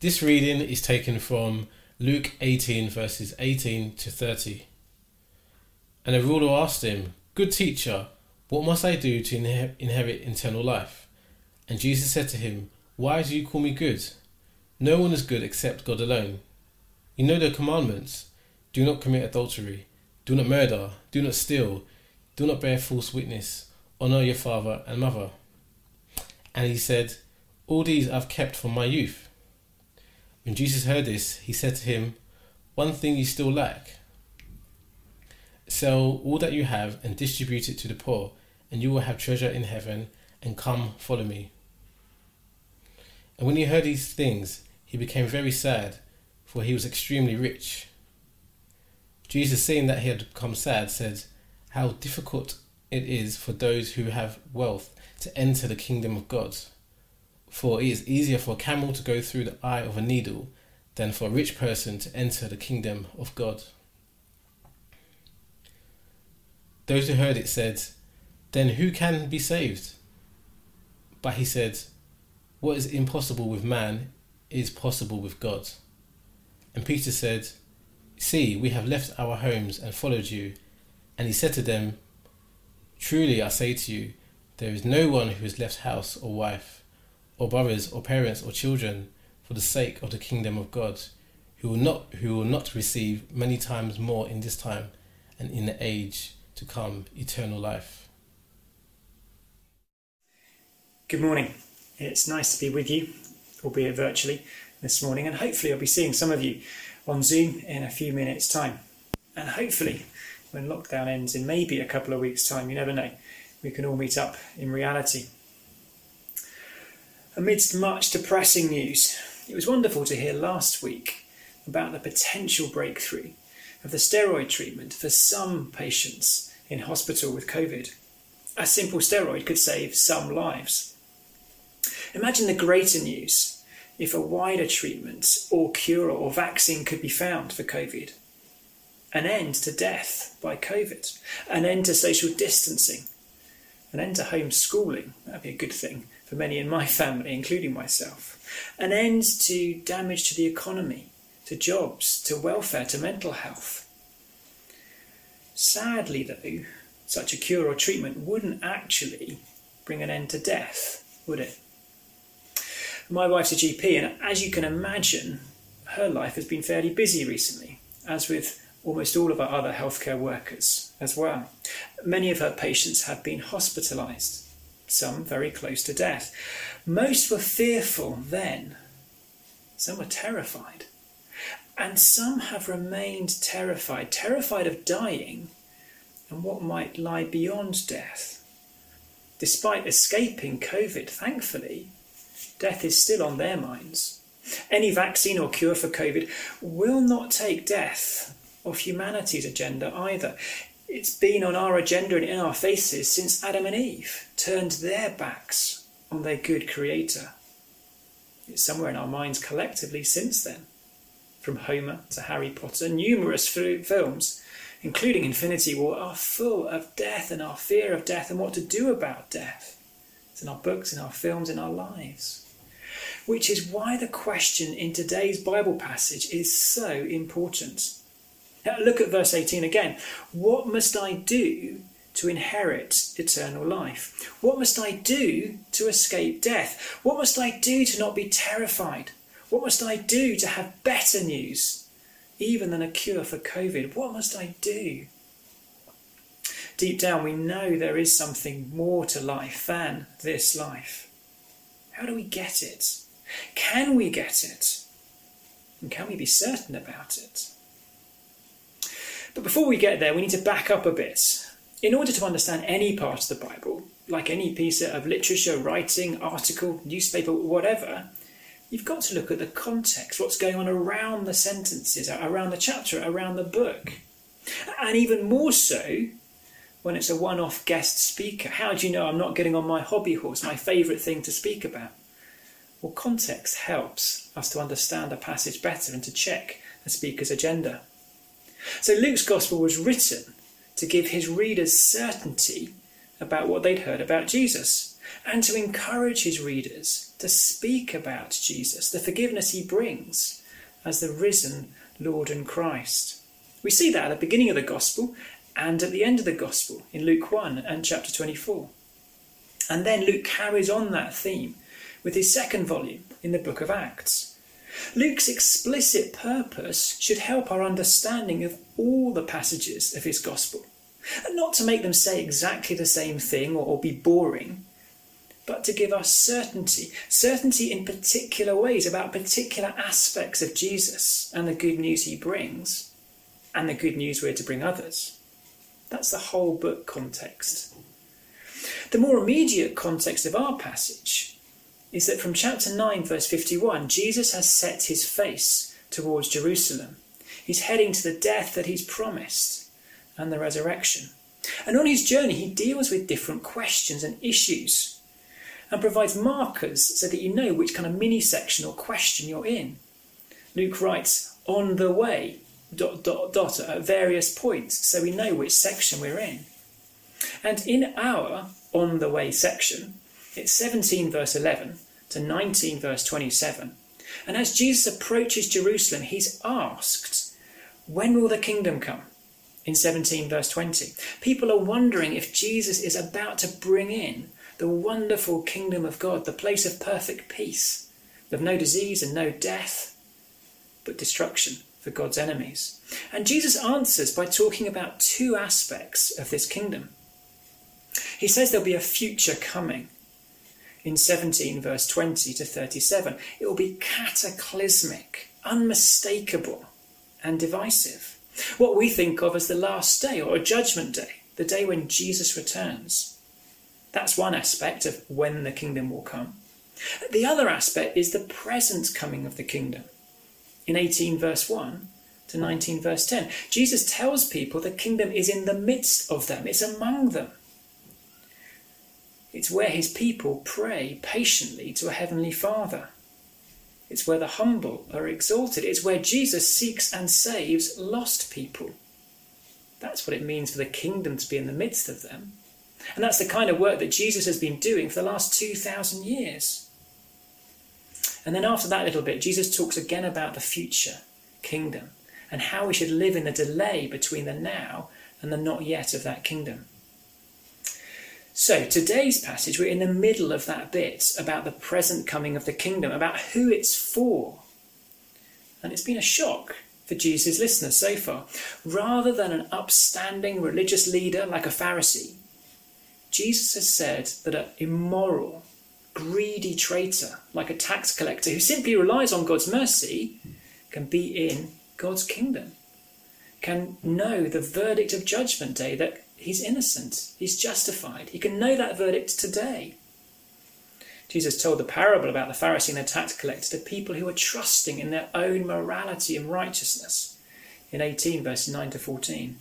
This reading is taken from Luke 18, verses 18 to 30. And a ruler asked him, Good teacher, what must I do to inher- inherit eternal life? And Jesus said to him, Why do you call me good? No one is good except God alone. You know the commandments do not commit adultery, do not murder, do not steal, do not bear false witness, honour your father and mother. And he said, All these I've kept from my youth. When Jesus heard this, he said to him, One thing you still lack. Sell all that you have and distribute it to the poor, and you will have treasure in heaven, and come follow me. And when he heard these things, he became very sad, for he was extremely rich. Jesus, seeing that he had become sad, said, How difficult it is for those who have wealth to enter the kingdom of God. For it is easier for a camel to go through the eye of a needle than for a rich person to enter the kingdom of God. Those who heard it said, Then who can be saved? But he said, What is impossible with man is possible with God. And Peter said, See, we have left our homes and followed you. And he said to them, Truly I say to you, there is no one who has left house or wife or brothers or parents or children for the sake of the kingdom of God, who will not who will not receive many times more in this time and in the age to come eternal life. Good morning. It's nice to be with you, albeit virtually, this morning, and hopefully I'll be seeing some of you on Zoom in a few minutes' time. And hopefully, when lockdown ends in maybe a couple of weeks' time, you never know, we can all meet up in reality. Amidst much depressing news, it was wonderful to hear last week about the potential breakthrough of the steroid treatment for some patients in hospital with COVID. A simple steroid could save some lives. Imagine the greater news if a wider treatment or cure or vaccine could be found for COVID. An end to death by COVID, an end to social distancing, an end to homeschooling, that'd be a good thing for many in my family, including myself. An end to damage to the economy, to jobs, to welfare, to mental health. Sadly, though, such a cure or treatment wouldn't actually bring an end to death, would it? My wife's a GP, and as you can imagine, her life has been fairly busy recently, as with almost all of our other healthcare workers as well. Many of her patients have been hospitalised some very close to death. Most were fearful then, some were terrified, and some have remained terrified, terrified of dying and what might lie beyond death. Despite escaping COVID, thankfully, death is still on their minds. Any vaccine or cure for COVID will not take death off humanity's agenda either. It's been on our agenda and in our faces since Adam and Eve turned their backs on their good Creator. It's somewhere in our minds collectively since then. From Homer to Harry Potter, numerous films, including Infinity War, are full of death and our fear of death and what to do about death. It's in our books, in our films, in our lives. Which is why the question in today's Bible passage is so important. Uh, look at verse 18 again. What must I do to inherit eternal life? What must I do to escape death? What must I do to not be terrified? What must I do to have better news, even than a cure for COVID? What must I do? Deep down, we know there is something more to life than this life. How do we get it? Can we get it? And can we be certain about it? But before we get there, we need to back up a bit. In order to understand any part of the Bible, like any piece of literature, writing, article, newspaper, whatever, you've got to look at the context, what's going on around the sentences, around the chapter, around the book. And even more so when it's a one off guest speaker. How do you know I'm not getting on my hobby horse, my favourite thing to speak about? Well, context helps us to understand a passage better and to check the speaker's agenda. So Luke's Gospel was written to give his readers certainty about what they'd heard about Jesus. and to encourage his readers to speak about Jesus, the forgiveness he brings as the risen Lord and Christ. We see that at the beginning of the Gospel and at the end of the Gospel in Luke 1 and chapter 24. And then Luke carries on that theme with his second volume in the book of Acts. Luke's explicit purpose should help our understanding of all the passages of his Gospel. And not to make them say exactly the same thing or, be boring, but to give us certainty, certainty in particular ways about particular aspects of Jesus and the good news he brings, and the good news we're to bring others. That's the whole book context. The more immediate context of our passage is that from chapter 9, verse 51, Jesus has set his face towards Jerusalem. He's heading to the death that he's promised and the resurrection. And on his journey, he deals with different questions and issues and provides markers so that you know which kind of mini section or question you're in. Luke writes, on the way, dot, dot, dot, at various points, so we know which section we're in. And in our on the way section, it's 17 verse 11 to 19 verse 27. And as Jesus approaches Jerusalem, he's asked, When will the kingdom come? In 17 verse 20. People are wondering if Jesus is about to bring in the wonderful kingdom of God, the place of perfect peace, of no disease and no death, but destruction for God's enemies. And Jesus answers by talking about two aspects of this kingdom. He says there'll be a future coming. In 17, verse 20 to 37, it will be cataclysmic, unmistakable, and divisive. What we think of as the last day or a judgment day, the day when Jesus returns. That's one aspect of when the kingdom will come. The other aspect is the present coming of the kingdom. In 18 verse 1 to 19 verse 10, Jesus tells people the kingdom is in the midst of them, it's among them. It's where his people pray patiently to a heavenly Father. It's where the humble are exalted. It's where Jesus seeks and saves lost people. That's what it means for the kingdom to be in the midst of them. And that's the kind of work that Jesus has been doing for the last 2,000 years. And then after that little bit, Jesus talks again about the future kingdom and how we should live in the delay between the now and the not yet of that kingdom. So, today's passage, we're in the middle of that bit about the present coming of the kingdom, about who it's for. And it's been a shock for Jesus' listeners so far. Rather than an upstanding religious leader like a Pharisee, Jesus has said that an immoral, greedy traitor, like a tax collector who simply relies on God's mercy, can be in God's kingdom, can know the verdict of Judgment Day that he's innocent, he's justified. He can know that verdict today. Jesus told the parable about the Pharisee and the tax collector to people who are trusting in their own morality and righteousness in 18, verse 9 to 14.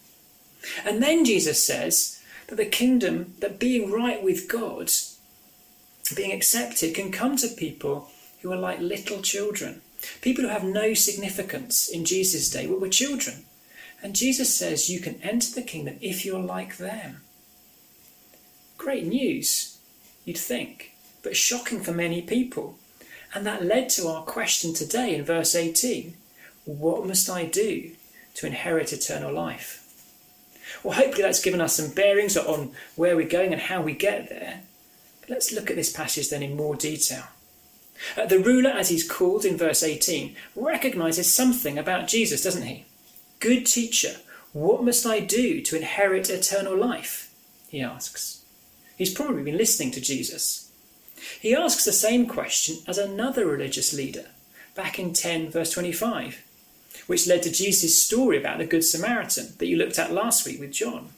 And then Jesus says, that the kingdom, that being right with God, being accepted, can come to people who are like little children, people who have no significance in Jesus' day, were children. And Jesus says you can enter the kingdom if you're like them. Great news, you'd think, but shocking for many people. And that led to our question today in verse 18 What must I do to inherit eternal life? Well, hopefully that's given us some bearings on where we're going and how we get there. But let's look at this passage then in more detail. Uh, the ruler, as he's called in verse 18, recognizes something about Jesus, doesn't he? Good teacher, what must I do to inherit eternal life? He asks. He's probably been listening to Jesus. He asks the same question as another religious leader back in 10, verse 25 which led to Jesus' story about the Good Samaritan that you looked at last week with John.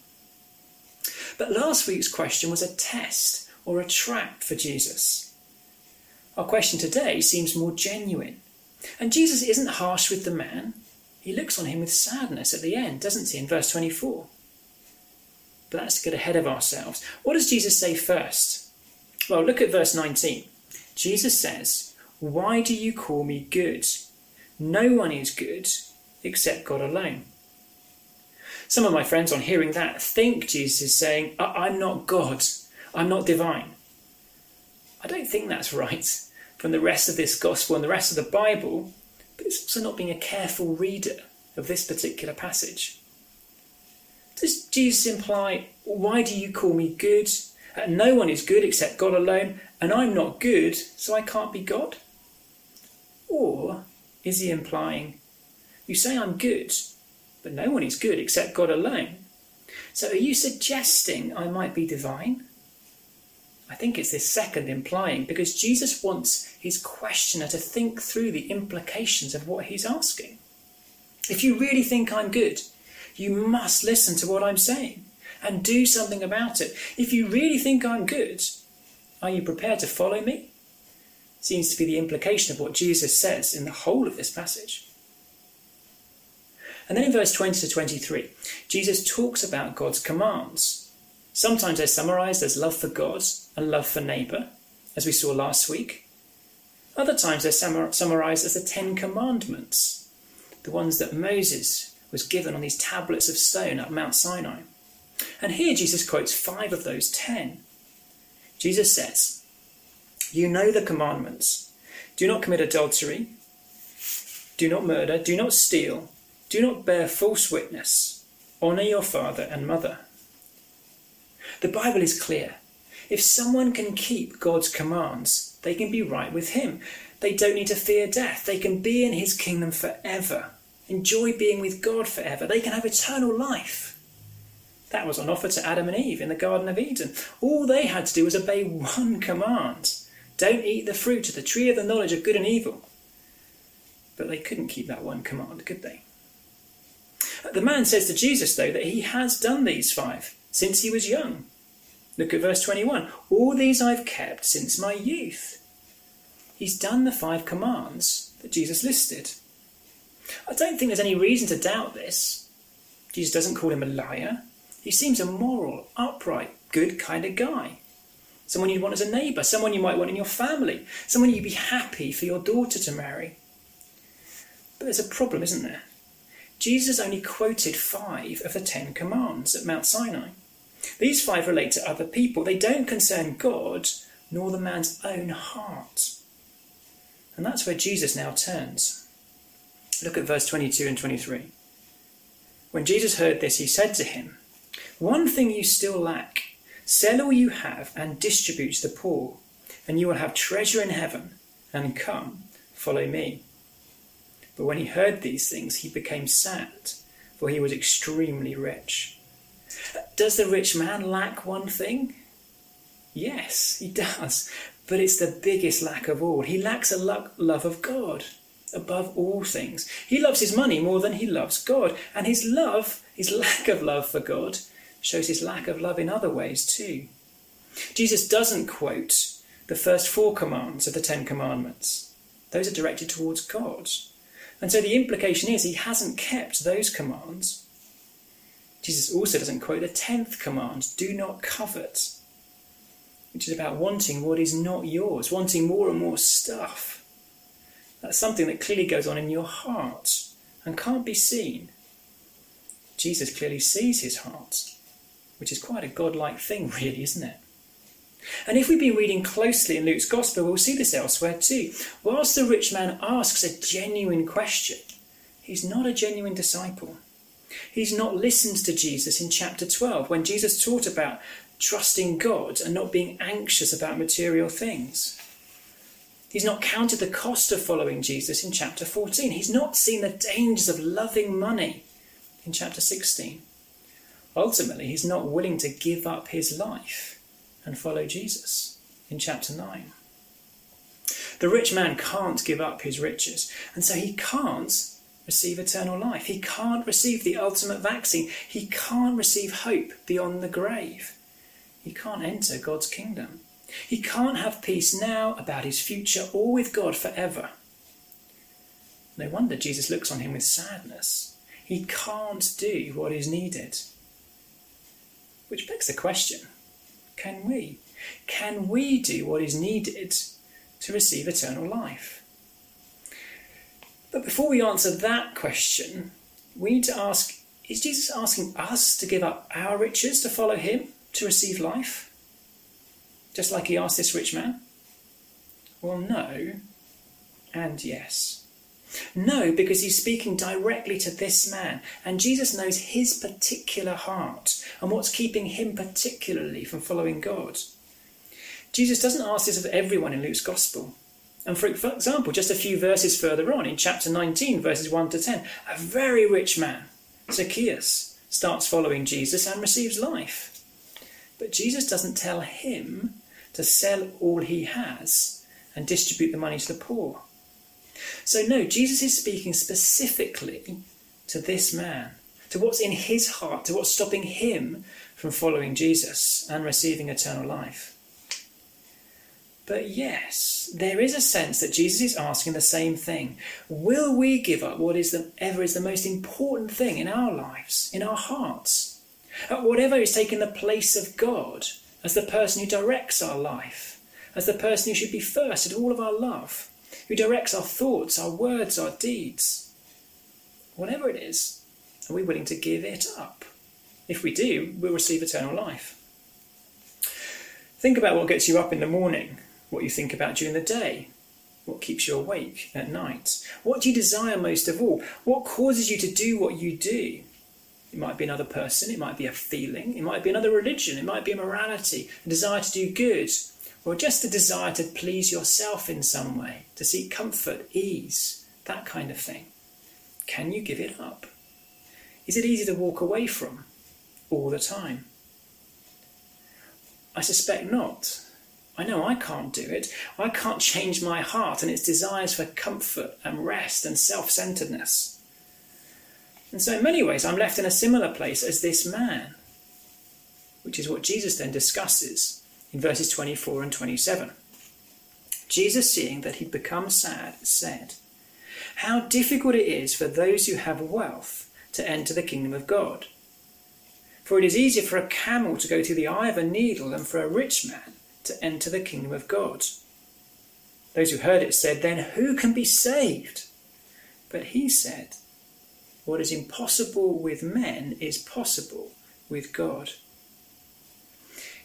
But last week's question was a test or a trap for Jesus. Our question today seems more genuine. And Jesus isn't harsh with the man. He looks on him with sadness at the end, doesn't he, in verse 24? But that's to get ahead of ourselves. What does Jesus say first? Well, look at verse 19. Jesus says, Why do you call me good? No one is good except God alone. Some of my friends, on hearing that, think Jesus is saying, I'm not God, I'm not divine. I don't think that's right from the rest of this gospel and the rest of the Bible, but it's also not being a careful reader of this particular passage. Does Jesus imply, Why do you call me good? Uh, no one is good except God alone, and I'm not good, so I can't be God? Or is he implying, You say I'm good, but no one is good except God alone? So are you suggesting I might be divine? I think it's this second implying, because Jesus wants his questioner to think through the implications of what he's asking. If you really think I'm good, you must listen to what I'm saying and do something about it. If you really think I'm good, are you prepared to follow me? Seems to be the implication of what Jesus says in the whole of this passage. And then in verse 20 to 23, Jesus talks about God's commands. Sometimes they're summarized as love for God and love for neighbour, as we saw last week. Other times they're summarized as the Ten Commandments, the ones that Moses was given on these tablets of stone at Mount Sinai. And here Jesus quotes five of those ten. Jesus says, You know the commandments do not commit adultery, do not murder, do not steal, do not bear false witness, honour your father and mother. The Bible is clear. If someone can keep God's commands, they can be right with Him. They don't need to fear death. They can be in His kingdom forever, enjoy being with God forever. They can have eternal life. That was on offer to Adam and Eve in the Garden of Eden. All they had to do was obey one command don't eat the fruit of the tree of the knowledge of good and evil. But they couldn't keep that one command, could they? The man says to Jesus, though, that he has done these five since he was young. Look at verse 21. All these I've kept since my youth. He's done the five commands that Jesus listed. I don't think there's any reason to doubt this. Jesus doesn't call him a liar. He seems a moral, upright, good kind of guy. Someone you'd want as a neighbour, someone you might want in your family, someone you'd be happy for your daughter to marry. But there's a problem, isn't there? Jesus only quoted five of the Ten Commands at Mount Sinai. These five relate to other people. They don't concern God nor the man's own heart. And that's where Jesus now turns. Look at verse 22 and 23. When Jesus heard this, he said to him, one thing you still lack sell all you have and distribute to the poor, and you will have treasure in heaven. And come, follow me. But when he heard these things, he became sad, for he was extremely rich. Does the rich man lack one thing? Yes, he does. But it's the biggest lack of all. He lacks a love of God above all things. He loves his money more than he loves God. And his love, his lack of love for God, shows his lack of love in other ways too. Jesus doesn't quote the first four commands of the Ten Commandments, those are directed towards God. And so the implication is he hasn't kept those commands. Jesus also doesn't quote the tenth command do not covet, which is about wanting what is not yours, wanting more and more stuff. That's something that clearly goes on in your heart and can't be seen. Jesus clearly sees his heart which is quite a godlike thing, really, isn't it? And if we've been reading closely in Luke's Gospel, we'll see this elsewhere too. Whilst the rich man asks a genuine question, he's not a genuine disciple. He's not listened to Jesus in chapter 12 when Jesus taught about trusting God and not being anxious about material things. He's not counted the cost of following Jesus in chapter 14. He's not seen the dangers of loving money in chapter 16 ultimately he's not willing to give up his life and follow Jesus in chapter 9. The rich man can't give up his riches, and so he can't receive eternal life. He can't receive the ultimate vaccine. He can't receive hope beyond the grave. He can't enter God's kingdom. He can't have peace now about his future or with God forever. No wonder Jesus looks on him with sadness. He can't do what is needed. Which begs the question can we? Can we do what is needed to receive eternal life? But before we answer that question, we need to ask is Jesus asking us to give up our riches to follow him to receive life? Just like he asked this rich man? Well, no, and yes. No, because he's speaking directly to this man, and Jesus knows his particular heart and what's keeping him particularly from following God. Jesus doesn't ask this of everyone in Luke's Gospel. And for example, just a few verses further on, in chapter 19, verses 1 to 10, a very rich man, Zacchaeus, starts following Jesus and receives life. But Jesus doesn't tell him to sell all he has and distribute the money to the poor. So, no, Jesus is speaking specifically to this man, to what's in his heart, to what's stopping him from following Jesus and receiving eternal life. But yes, there is a sense that Jesus is asking the same thing. Will we give up what is the, ever is the most important thing in our lives, in our hearts? Whatever is taking the place of God as the person who directs our life, as the person who should be first in all of our love? Who directs our thoughts, our words, our deeds. Whatever it is, are we willing to give it up? If we do, we'll receive eternal life. Think about what gets you up in the morning, what you think about during the day, what keeps you awake at night. What do you desire most of all? What causes you to do what you do? It might be another person, it might be a feeling, it might be another religion, it might be a morality, a desire to do good, or just a desire to please yourself in some way, to seek comfort, ease, that kind of thing. Can you give it up? Is it easy to walk away from all the time? I suspect not. I know I can't do it. I can't change my heart and its desires for comfort and rest and self centeredness. And so, in many ways, I'm left in a similar place as this man, which is what Jesus then discusses in verses 24 and 27. Jesus, seeing that he'd become sad, said, How difficult it is for those who have wealth to enter the kingdom of God. For it is easier for a camel to go through the eye of a needle than for a rich man to enter the kingdom of God. Those who heard it said, Then who can be saved? But he said, What is impossible with men is possible with God.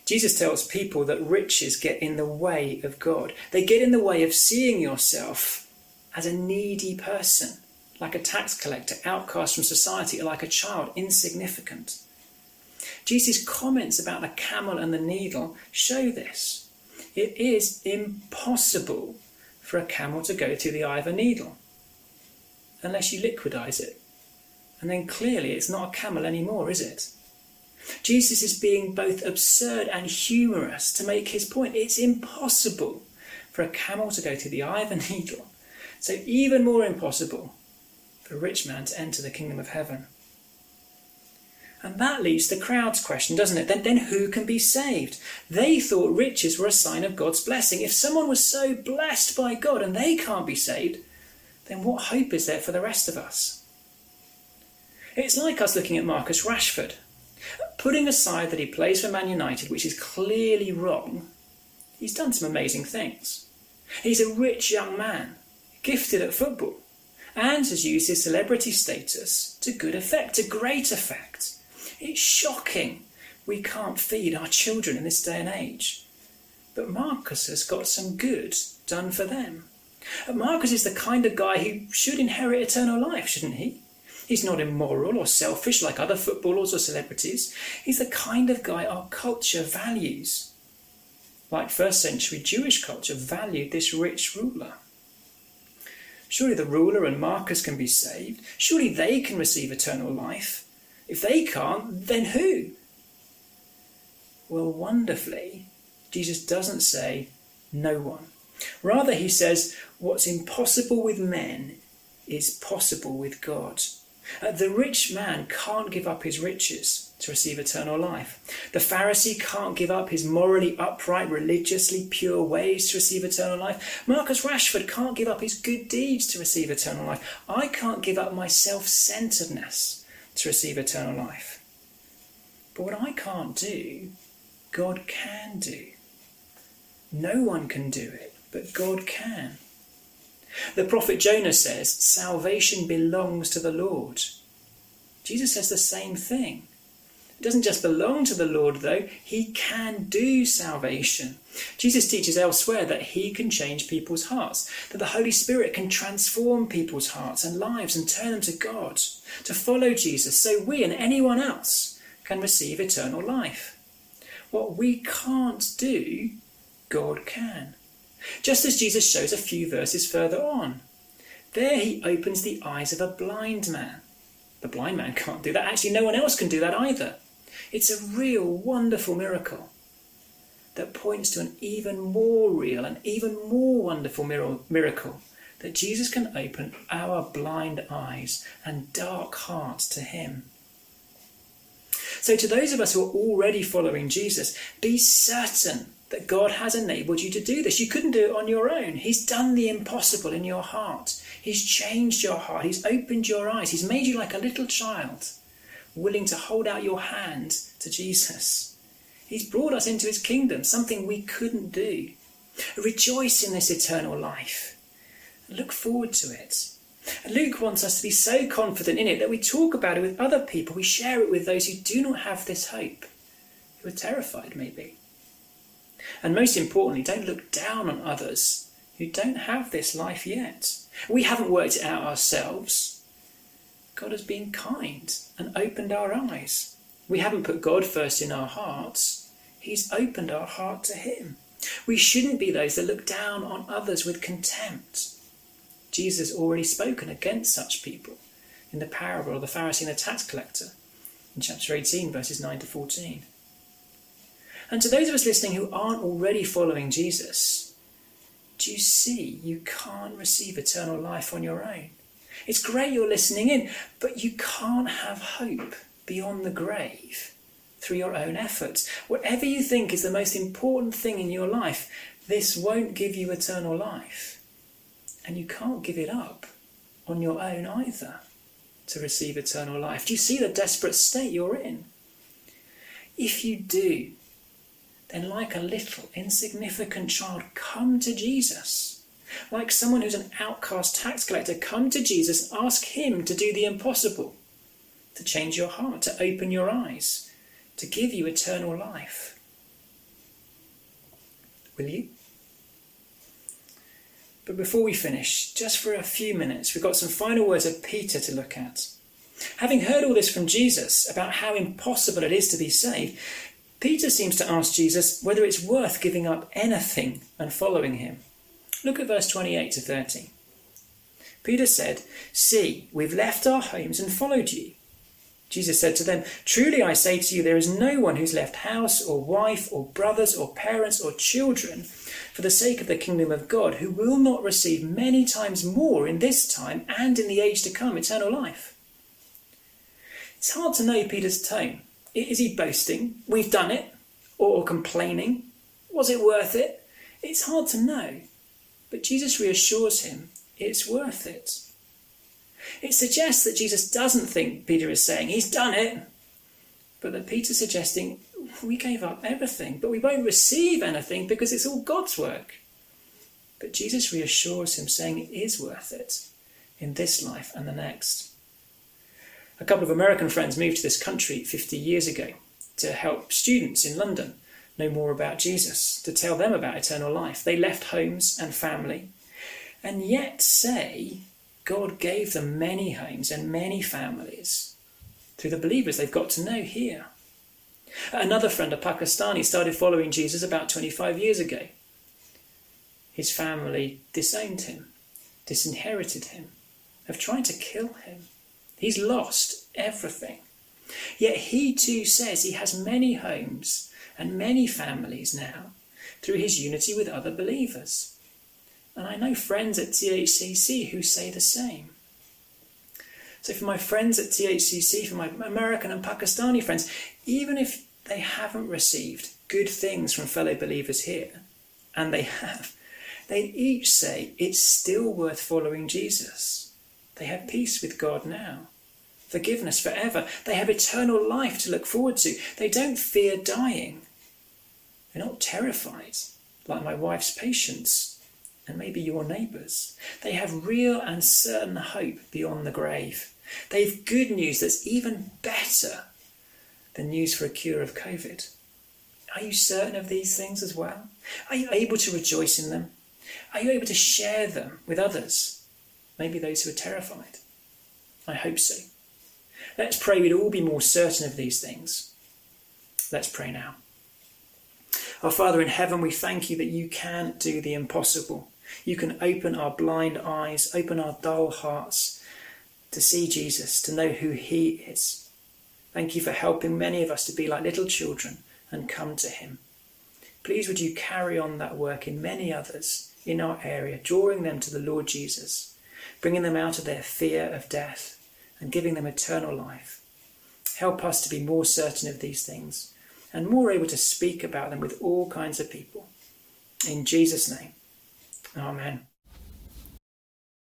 Jesus tells people that riches get in the way of God. They get in the way of seeing yourself as a needy person, like a tax collector, outcast from society, or like a child, insignificant. Jesus' comments about the camel and the needle show this. It is impossible for a camel to go through the eye of a needle unless you liquidize it. And then clearly it's not a camel anymore, is it? Jesus is being both absurd and humorous to make his point. It's impossible for a camel to go through the eye of a needle. So, even more impossible for a rich man to enter the kingdom of heaven. And that leaves the crowd's question, doesn't it? Then, then who can be saved? They thought riches were a sign of God's blessing. If someone was so blessed by God and they can't be saved, then what hope is there for the rest of us? It's like us looking at Marcus Rashford Putting aside that he plays for Man United, which is clearly wrong, he's done some amazing things. He's a rich young man, gifted at football, and has used his celebrity status to good effect, to great effect. It's shocking we can't feed our children in this day and age. But Marcus has got some good done for them. Marcus is the kind of guy who should inherit eternal life, shouldn't he? He's not immoral or selfish like other footballers or celebrities. He's the kind of guy our culture values. Like first century Jewish culture valued this rich ruler. Surely the ruler and Marcus can be saved. Surely they can receive eternal life. If they can't, then who? Well, wonderfully, Jesus doesn't say no one. Rather, he says, what's impossible with men is possible with God. Uh, the rich man can't give up his riches to receive eternal life. The Pharisee can't give up his morally upright, religiously pure ways to receive eternal life. Marcus Rashford can't give up his good deeds to receive eternal life. I can't give up my self centeredness to receive eternal life. But what I can't do, God can do. No one can do it, but God can. The prophet Jonah says, Salvation belongs to the Lord. Jesus says the same thing. It doesn't just belong to the Lord, though, he can do salvation. Jesus teaches elsewhere that he can change people's hearts, that the Holy Spirit can transform people's hearts and lives and turn them to God, to follow Jesus, so we and anyone else can receive eternal life. What we can't do, God can. Just as Jesus shows a few verses further on. There he opens the eyes of a blind man. The blind man can't do that. Actually, no one else can do that either. It's a real, wonderful miracle that points to an even more real and even more wonderful miracle that Jesus can open our blind eyes and dark hearts to Him. So, to those of us who are already following Jesus, be certain that God has enabled you to do this. You couldn't do it on your own. He's done the impossible in your heart. He's changed your heart. He's opened your eyes. He's made you like a little child, willing to hold out your hand to Jesus. He's brought us into his kingdom, something we couldn't do. Rejoice in this eternal life. Look forward to it. Luke wants us to be so confident in it that we talk about it with other people. We share it with those who do not have this hope, who are terrified, maybe. And most importantly, don't look down on others who don't have this life yet. We haven't worked it out ourselves. God has been kind and opened our eyes. We haven't put God first in our hearts. He's opened our heart to Him. We shouldn't be those that look down on others with contempt. Jesus already spoken against such people in the parable of the Pharisee and the tax collector in chapter 18, verses 9 to 14. And to those of us listening who aren't already following Jesus, do you see you can't receive eternal life on your own? It's great you're listening in, but you can't have hope beyond the grave through your own efforts. Whatever you think is the most important thing in your life, this won't give you eternal life. And you can't give it up on your own either to receive eternal life. Do you see the desperate state you're in? If you do, then, like a little insignificant child, come to Jesus. Like someone who's an outcast tax collector, come to Jesus, ask Him to do the impossible, to change your heart, to open your eyes, to give you eternal life. Will you? But before we finish, just for a few minutes, we've got some final words of Peter to look at. Having heard all this from Jesus about how impossible it is to be saved, Peter seems to ask Jesus whether it's worth giving up anything and following him. Look at verse 28 to 30. Peter said, See, we've left our homes and followed you. Jesus said to them, Truly I say to you, there is no one who's left house or wife or brothers or parents or children for the sake of the kingdom of God who will not receive many times more in this time and in the age to come eternal life. It's hard to know Peter's tone. Is he boasting? We've done it. Or complaining? Was it worth it? It's hard to know. But Jesus reassures him it's worth it. It suggests that Jesus doesn't think Peter is saying he's done it, but that Peter's suggesting we gave up everything, but we won't receive anything because it's all God's work. But Jesus reassures him, saying it is worth it in this life and the next. A couple of American friends moved to this country 50 years ago to help students in London know more about Jesus, to tell them about eternal life. They left homes and family, and yet say God gave them many homes and many families through the believers they've got to know here. Another friend, a Pakistani, started following Jesus about 25 years ago. His family disowned him, disinherited him, have tried to kill him. He's lost everything. Yet he too says he has many homes and many families now through his unity with other believers. And I know friends at THCC who say the same. So, for my friends at THCC, for my American and Pakistani friends, even if they haven't received good things from fellow believers here, and they have, they each say it's still worth following Jesus. They have peace with God now, forgiveness forever. They have eternal life to look forward to. They don't fear dying. They're not terrified, like my wife's patients and maybe your neighbours. They have real and certain hope beyond the grave. They've good news that's even better than news for a cure of COVID. Are you certain of these things as well? Are you able to rejoice in them? Are you able to share them with others? Maybe those who are terrified. I hope so. Let's pray we'd all be more certain of these things. Let's pray now. Our Father in heaven, we thank you that you can do the impossible. You can open our blind eyes, open our dull hearts to see Jesus, to know who he is. Thank you for helping many of us to be like little children and come to him. Please would you carry on that work in many others in our area, drawing them to the Lord Jesus, bringing them out of their fear of death and giving them eternal life. Help us to be more certain of these things and more able to speak about them with all kinds of people. In Jesus' name, Amen.